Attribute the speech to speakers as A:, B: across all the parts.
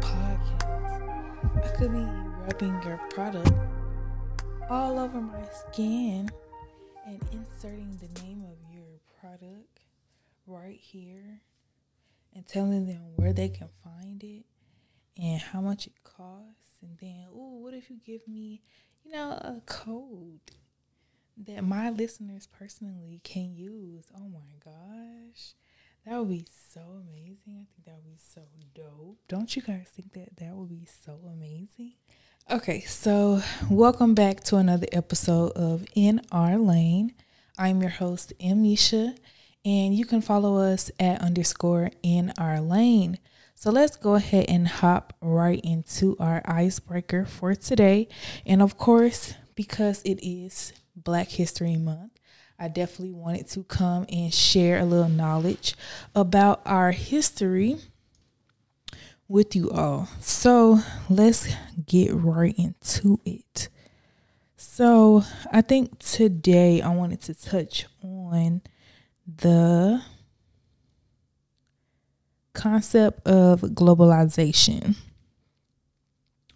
A: podcast, I could be rubbing your product all over my skin and inserting the name of your product right here and telling them where they can find it and how much it costs. And then, oh, what if you give me, you know, a code that my listeners personally can use? Oh my gosh. That would be so amazing. I think that would be so dope. Don't you guys think that that would be so amazing? Okay, so welcome back to another episode of In Our Lane. I'm your host, Misha, and you can follow us at underscore in our lane. So let's go ahead and hop right into our icebreaker for today. And of course, because it is Black History Month, I definitely wanted to come and share a little knowledge about our history with you all. So let's get right into it. So I think today I wanted to touch on the concept of globalization.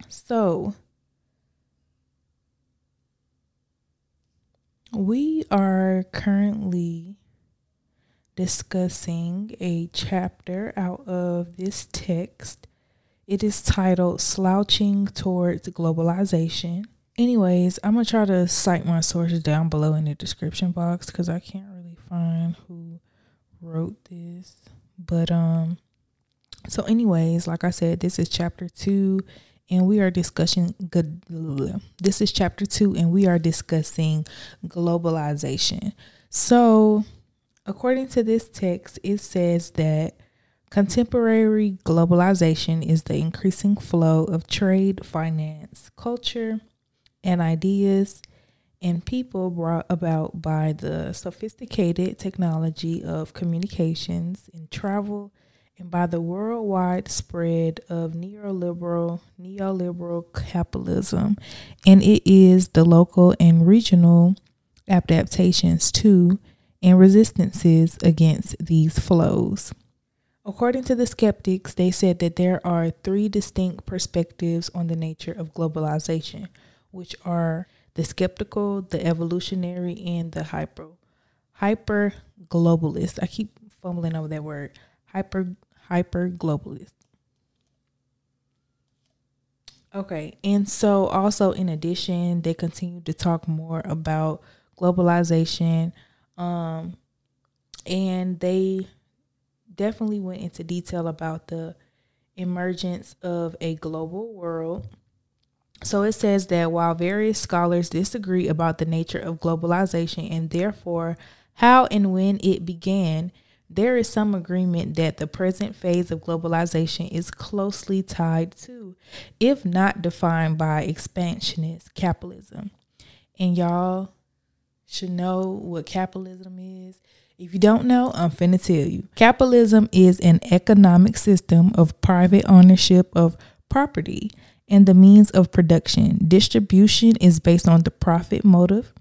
A: So we are currently discussing a chapter out of this text. It is titled Slouching Towards Globalization. Anyways, I'm going to try to cite my sources down below in the description box because I can't really find who wrote this. But, um, so, anyways, like I said, this is chapter two, and we are discussing. This is chapter two, and we are discussing globalization. So, According to this text, it says that contemporary globalization is the increasing flow of trade, finance, culture, and ideas and people brought about by the sophisticated technology of communications and travel and by the worldwide spread of neoliberal neoliberal capitalism and it is the local and regional adaptations to and resistances against these flows. According to the skeptics, they said that there are three distinct perspectives on the nature of globalization, which are the skeptical, the evolutionary, and the hyper hyper globalist. I keep fumbling over that word. Hyper hyper globalist. Okay, and so also in addition, they continue to talk more about globalization, um, and they definitely went into detail about the emergence of a global world. So it says that while various scholars disagree about the nature of globalization and therefore how and when it began, there is some agreement that the present phase of globalization is closely tied to, if not defined by expansionist capitalism. And y'all, should know what capitalism is. If you don't know, I'm finna tell you. Capitalism is an economic system of private ownership of property and the means of production. Distribution is based on the profit motive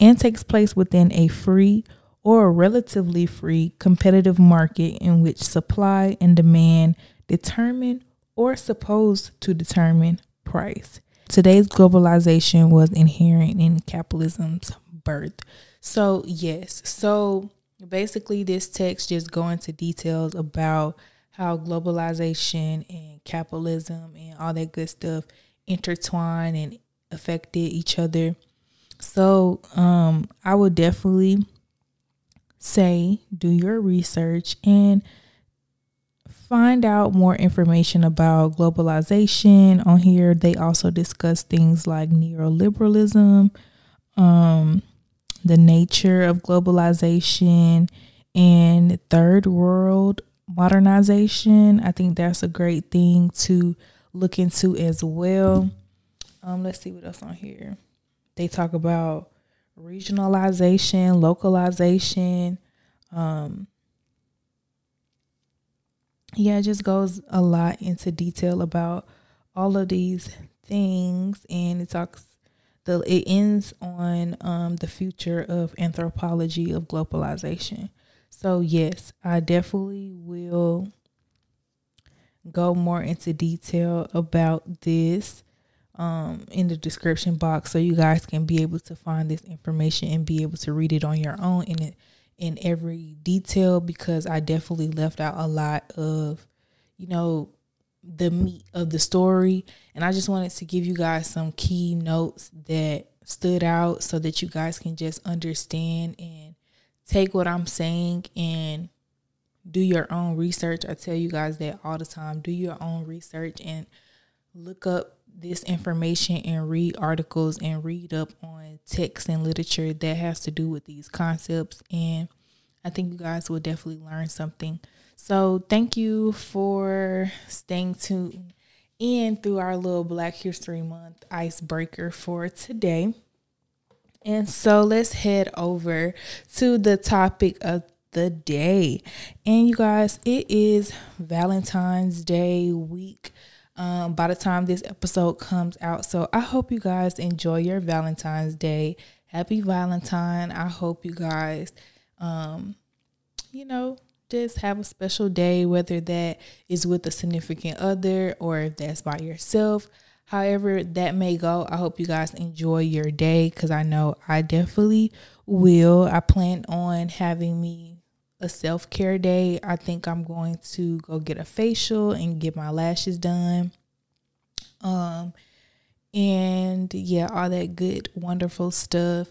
A: and takes place within a free or a relatively free competitive market in which supply and demand determine or supposed to determine price. Today's globalization was inherent in capitalism's birth. So, yes. So, basically, this text just go into details about how globalization and capitalism and all that good stuff intertwine and affected each other. So, um, I would definitely say do your research and find out more information about globalization. On here, they also discuss things like neoliberalism, um, the nature of globalization and third world modernization. I think that's a great thing to look into as well. Um, let's see what else on here. They talk about regionalization, localization. Um, yeah, it just goes a lot into detail about all of these things, and it talks the it ends on um, the future of anthropology of globalization. So yes, I definitely will go more into detail about this um, in the description box so you guys can be able to find this information and be able to read it on your own in it in every detail because I definitely left out a lot of you know the meat of the story and I just wanted to give you guys some key notes that stood out so that you guys can just understand and take what I'm saying and do your own research. I tell you guys that all the time. Do your own research and look up this information and read articles and read up on text and literature that has to do with these concepts. And I think you guys will definitely learn something. So, thank you for staying tuned in through our little Black History Month icebreaker for today. And so, let's head over to the topic of the day. And you guys, it is Valentine's Day week. Um, by the time this episode comes out. So I hope you guys enjoy your Valentine's Day. Happy Valentine. I hope you guys, um, you know, just have a special day, whether that is with a significant other or if that's by yourself. However, that may go. I hope you guys enjoy your day because I know I definitely will. I plan on having me a self care day. I think I'm going to go get a facial and get my lashes done. Um, and yeah, all that good, wonderful stuff.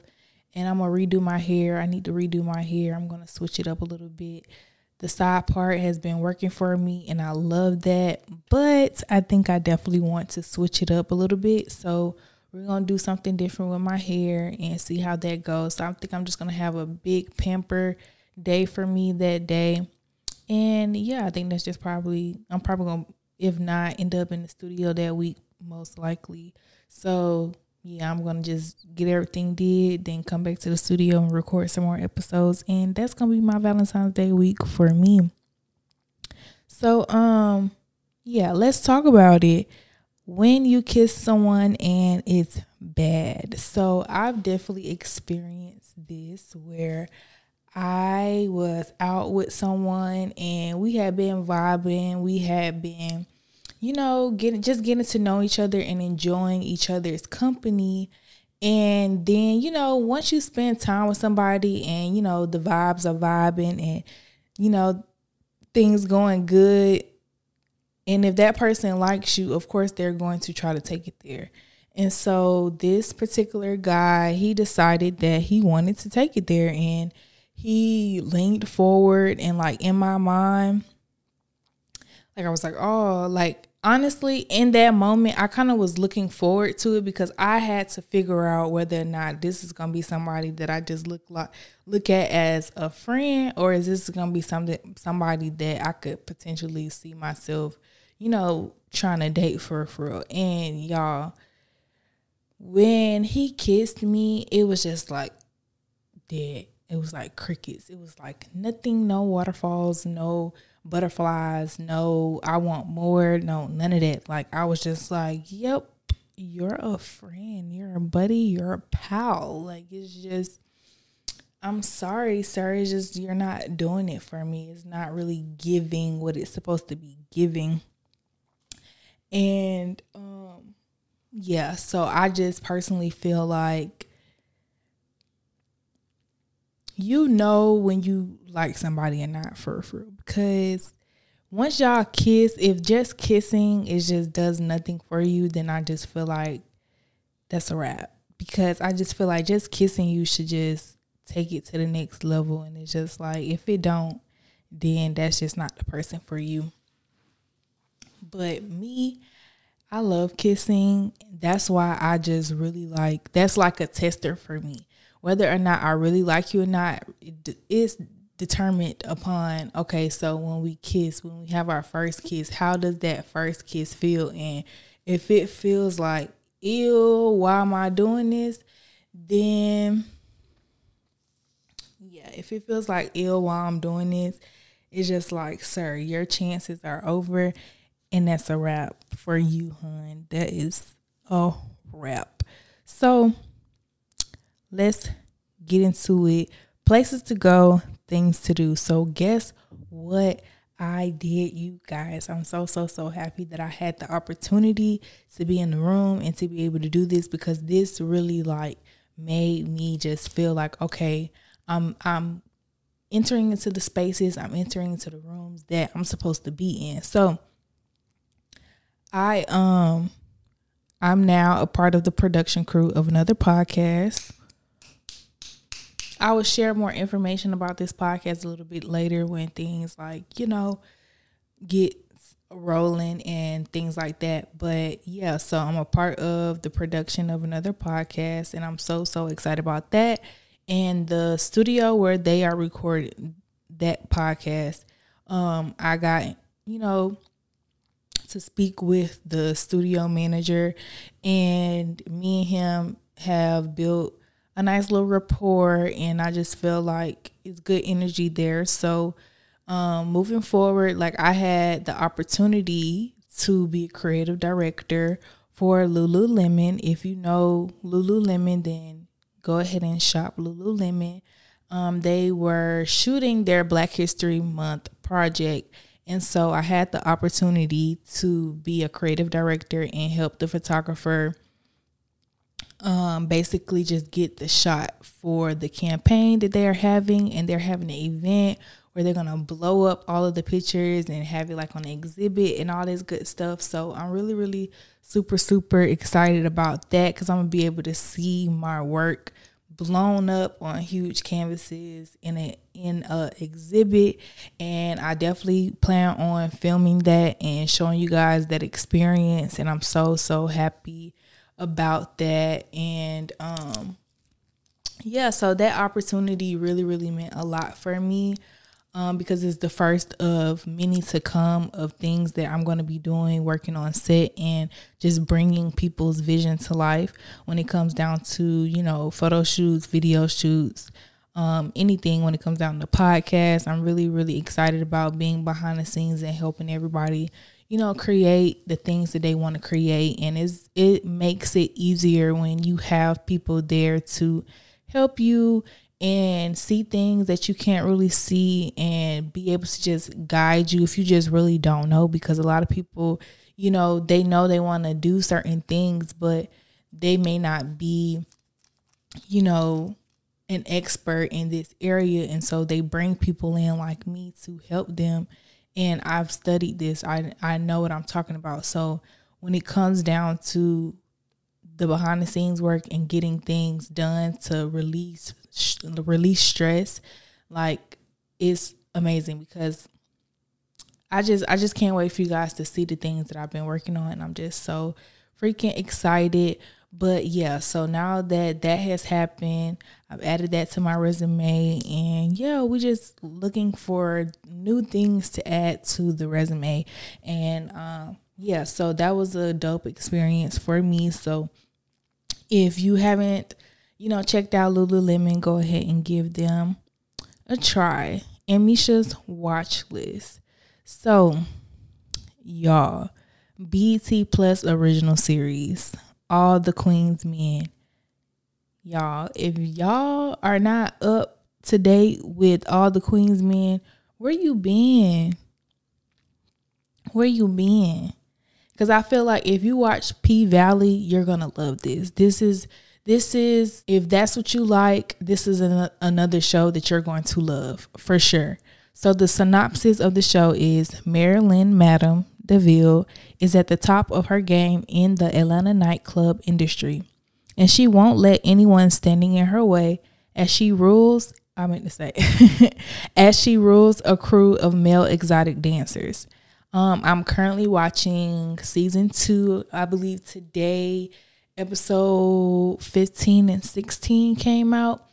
A: And I'm gonna redo my hair. I need to redo my hair. I'm gonna switch it up a little bit. The side part has been working for me, and I love that. But I think I definitely want to switch it up a little bit. So we're gonna do something different with my hair and see how that goes. So I think I'm just gonna have a big pamper day for me that day. And yeah, I think that's just probably I'm probably gonna if not end up in the studio that week most likely. So yeah, I'm gonna just get everything did, then come back to the studio and record some more episodes, and that's gonna be my Valentine's Day week for me. So um, yeah, let's talk about it. When you kiss someone and it's bad. So I've definitely experienced this where I was out with someone and we had been vibing. We had been, you know, getting just getting to know each other and enjoying each other's company. And then, you know, once you spend time with somebody and, you know, the vibes are vibing and, you know, things going good. And if that person likes you, of course, they're going to try to take it there. And so this particular guy, he decided that he wanted to take it there. And he leaned forward and like in my mind like I was like, "Oh, like honestly, in that moment, I kind of was looking forward to it because I had to figure out whether or not this is gonna be somebody that I just look like look at as a friend, or is this gonna be something somebody that I could potentially see myself, you know, trying to date for for real. And y'all, when he kissed me, it was just like dead it was like crickets. It was like nothing, no waterfalls, no butterflies, no I want more, no none of that. Like I was just like, "Yep, you're a friend, you're a buddy, you're a pal." Like it's just I'm sorry, sir. It's just you're not doing it for me. It's not really giving what it's supposed to be giving. And um yeah, so I just personally feel like you know when you like somebody and not for for because once y'all kiss, if just kissing is just does nothing for you, then I just feel like that's a wrap. Because I just feel like just kissing you should just take it to the next level. And it's just like if it don't, then that's just not the person for you. But me, I love kissing. That's why I just really like that's like a tester for me whether or not I really like you or not is determined upon okay so when we kiss when we have our first kiss how does that first kiss feel? And if it feels like ew why am i doing this? Then yeah if it feels like ill while i'm doing this it's just like sir your chances are over. And that's a wrap for you hun. That is a wrap. So let's get into it. Places to go, things to do. So guess what I did, you guys. I'm so so so happy that I had the opportunity to be in the room and to be able to do this because this really like made me just feel like okay, I'm I'm entering into the spaces, I'm entering into the rooms that I'm supposed to be in. So I um I'm now a part of the production crew of another podcast. I will share more information about this podcast a little bit later when things like, you know, get rolling and things like that. But yeah, so I'm a part of the production of another podcast and I'm so so excited about that. And the studio where they are recording that podcast, um, I got, you know, to speak with the studio manager and me and him have built a nice little rapport and I just feel like it's good energy there. So um, moving forward, like I had the opportunity to be a creative director for Lululemon. If you know Lululemon, then go ahead and shop Lululemon. Um, they were shooting their Black History Month project. And so I had the opportunity to be a creative director and help the photographer um, basically just get the shot for the campaign that they are having, and they're having an event where they're gonna blow up all of the pictures and have it like on an exhibit and all this good stuff. So I'm really, really super, super excited about that because I'm gonna be able to see my work blown up on huge canvases in a in a exhibit and I definitely plan on filming that and showing you guys that experience and I'm so so happy about that and um yeah so that opportunity really really meant a lot for me um, because it's the first of many to come of things that I'm going to be doing, working on set and just bringing people's vision to life when it comes down to, you know, photo shoots, video shoots, um, anything when it comes down to podcasts. I'm really, really excited about being behind the scenes and helping everybody, you know, create the things that they want to create. And it's, it makes it easier when you have people there to help you and see things that you can't really see and be able to just guide you if you just really don't know. Because a lot of people, you know, they know they want to do certain things, but they may not be, you know, an expert in this area. And so they bring people in like me to help them and I've studied this. I I know what I'm talking about. So when it comes down to the behind the scenes work and getting things done to release release stress, like it's amazing because I just I just can't wait for you guys to see the things that I've been working on. I'm just so freaking excited. But yeah, so now that that has happened, I've added that to my resume, and yeah, we're just looking for new things to add to the resume. And um, yeah, so that was a dope experience for me. So if you haven't, you know, checked out Lululemon, go ahead and give them a try. And Misha's watch list. So, y'all, BET Plus original series all the Queen's Men. Y'all, if y'all are not up to date with all the Queen's Men, where you been? Where you been? Because I feel like if you watch P Valley, you're gonna love this. This is this is if that's what you like, this is an, another show that you're going to love for sure. So the synopsis of the show is Marilyn Madam DeVille is at the top of her game in the Atlanta nightclub industry, and she won't let anyone standing in her way as she rules. I meant to say, as she rules a crew of male exotic dancers. Um, I'm currently watching season two. I believe today, episode 15 and 16 came out,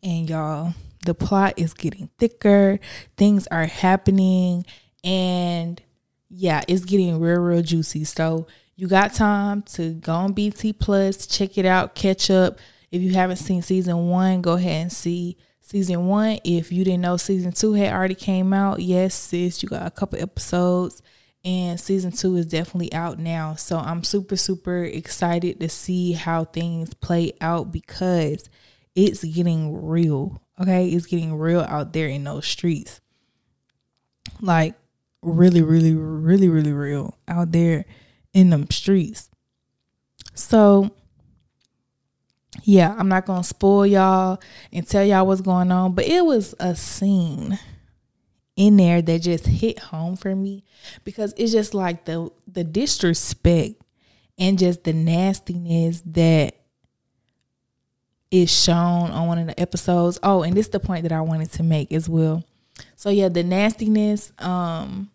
A: and y'all, the plot is getting thicker. Things are happening, and yeah, it's getting real, real juicy. So you got time to go on BET Plus, check it out, catch up. If you haven't seen season one, go ahead and see season one. If you didn't know season two had already came out, yes, sis, you got a couple episodes and season two is definitely out now. So I'm super, super excited to see how things play out because it's getting real. Okay. It's getting real out there in those streets. Like, really, really, really, really real out there in them streets. So, yeah, I'm not gonna spoil y'all and tell y'all what's going on, but it was a scene in there that just hit home for me because it's just like the the disrespect and just the nastiness that is shown on one of the episodes. Oh, and this is the point that I wanted to make as well. So yeah, the nastiness, um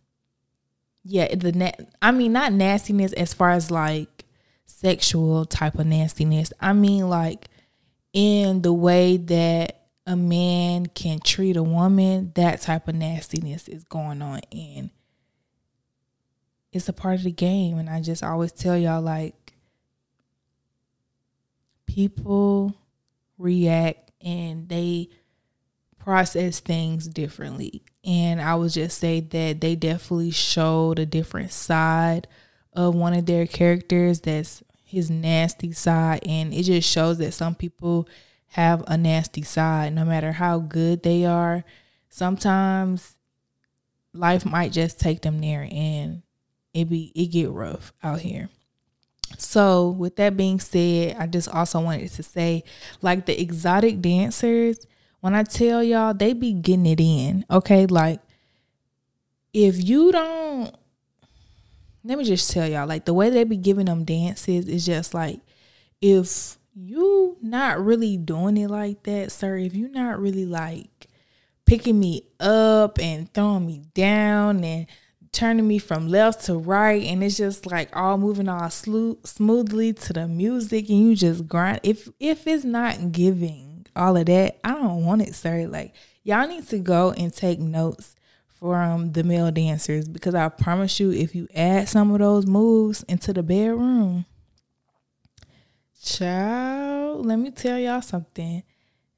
A: yeah, the na- I mean not nastiness as far as like sexual type of nastiness. I mean like in the way that a man can treat a woman, that type of nastiness is going on and it's a part of the game and I just always tell y'all like people react and they process things differently. And I would just say that they definitely showed a different side of one of their characters that's his nasty side. And it just shows that some people have a nasty side. No matter how good they are sometimes life might just take them there and it be it get rough out here. So with that being said i just also wanted to say like the exotic dancers when i tell y'all they be getting it in okay? Like if you don't let me just tell y'all like the way they be giving them dances is just like if you not really doing it like that, sir, if you not really like picking me up and throwing me down and turning me from left to right and it's just like all moving all slo- smoothly to the music and you just grind if if it's not giving all of that i don't want it sir like y'all need to go and take notes from the male dancers because i promise you if you add some of those moves into the bedroom Child, let me tell y'all something.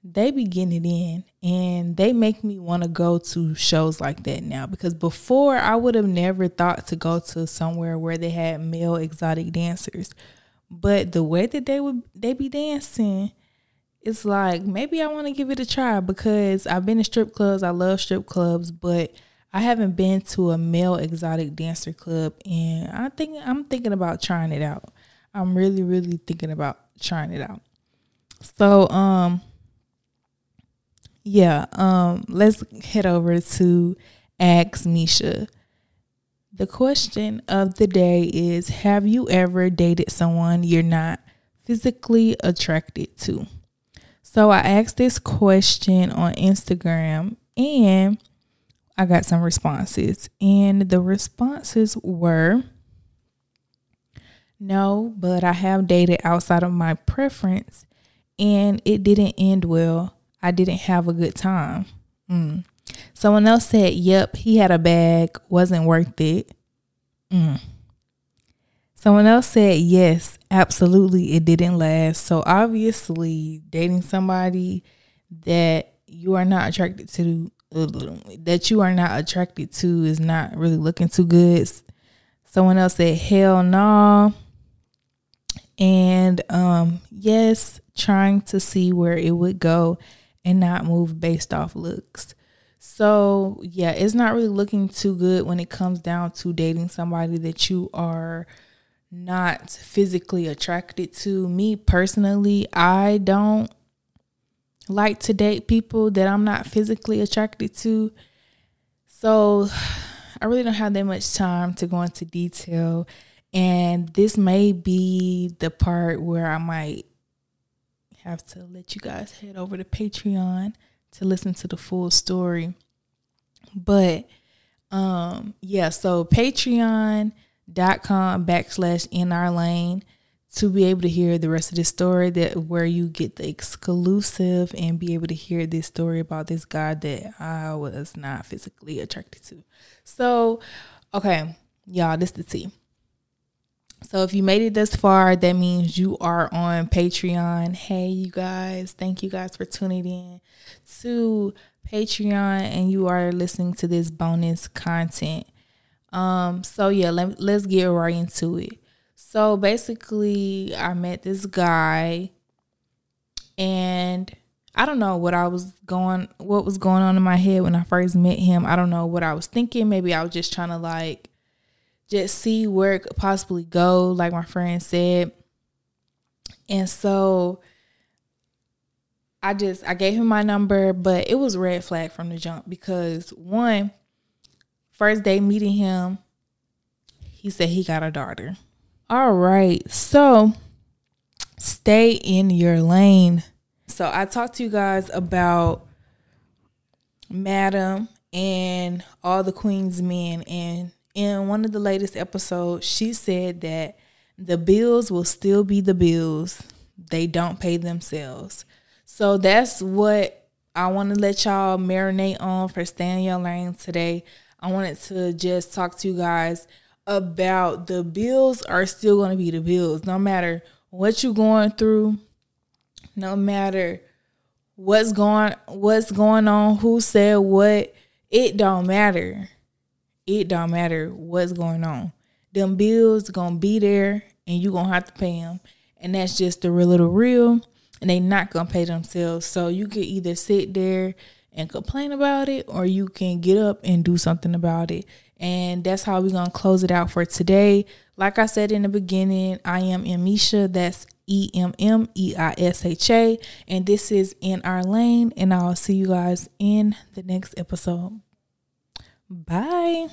A: They be getting it in and they make me want to go to shows like that now because before I would have never thought to go to somewhere where they had male exotic dancers. But the way that they would they be dancing, it's like maybe I want to give it a try because I've been to strip clubs. I love strip clubs, but I haven't been to a male exotic dancer club and I think I'm thinking about trying it out. I'm really, really thinking about trying it out. So, um, yeah, um, let's head over to Ask Misha. The question of the day is Have you ever dated someone you're not physically attracted to? So I asked this question on Instagram and I got some responses. And the responses were no, but I have dated outside of my preference and it didn't end well. I didn't have a good time. Mm. Someone else said, Yep, he had a bag, wasn't worth it. Mm. Someone else said, Yes, absolutely, it didn't last. So obviously, dating somebody that you are not attracted to, that you are not attracted to, is not really looking too good. Someone else said, Hell no. And um, yes, trying to see where it would go and not move based off looks. So, yeah, it's not really looking too good when it comes down to dating somebody that you are not physically attracted to. Me personally, I don't like to date people that I'm not physically attracted to. So, I really don't have that much time to go into detail and this may be the part where I might have to let you guys head over to Patreon to listen to the full story. But um yeah, so patreon.com backslash in our lane to be able to hear the rest of the story that where you get the exclusive and be able to hear this story about this guy that I was not physically attracted to. So, okay, y'all, this is the tea. So if you made it this far, that means you are on Patreon. Hey, you guys, thank you guys for tuning in to Patreon and you are listening to this bonus content. Um, so yeah, let, let's get right into it. So basically, I met this guy, and I don't know what I was going, what was going on in my head when I first met him. I don't know what I was thinking. Maybe I was just trying to like just see where it could possibly go, like my friend said. And so I just I gave him my number, but it was red flag from the jump because one, first day meeting him, he said he got a daughter. All right. So stay in your lane. So I talked to you guys about Madam and all the Queen's men. And in one of the latest episodes, she said that the bills will still be the bills. They don't pay themselves. So that's what I want to let y'all marinate on for staying your lane today. I wanted to just talk to you guys about the bills are still going to be the bills. No matter what you're going through no matter what's going what's going on who said what it don't matter. It don't matter what's going on. Them bills gonna be there and you gonna have to pay them and that's just the real little real and they not gonna pay themselves. So you can either sit there and complain about it or you can get up and do something about it and that's how we're to close it out for today. Like I said in the beginning, I am Emmeisha. That's E M M E I S H A. And this is In Our Lane. And I'll see you guys in the next episode. Bye.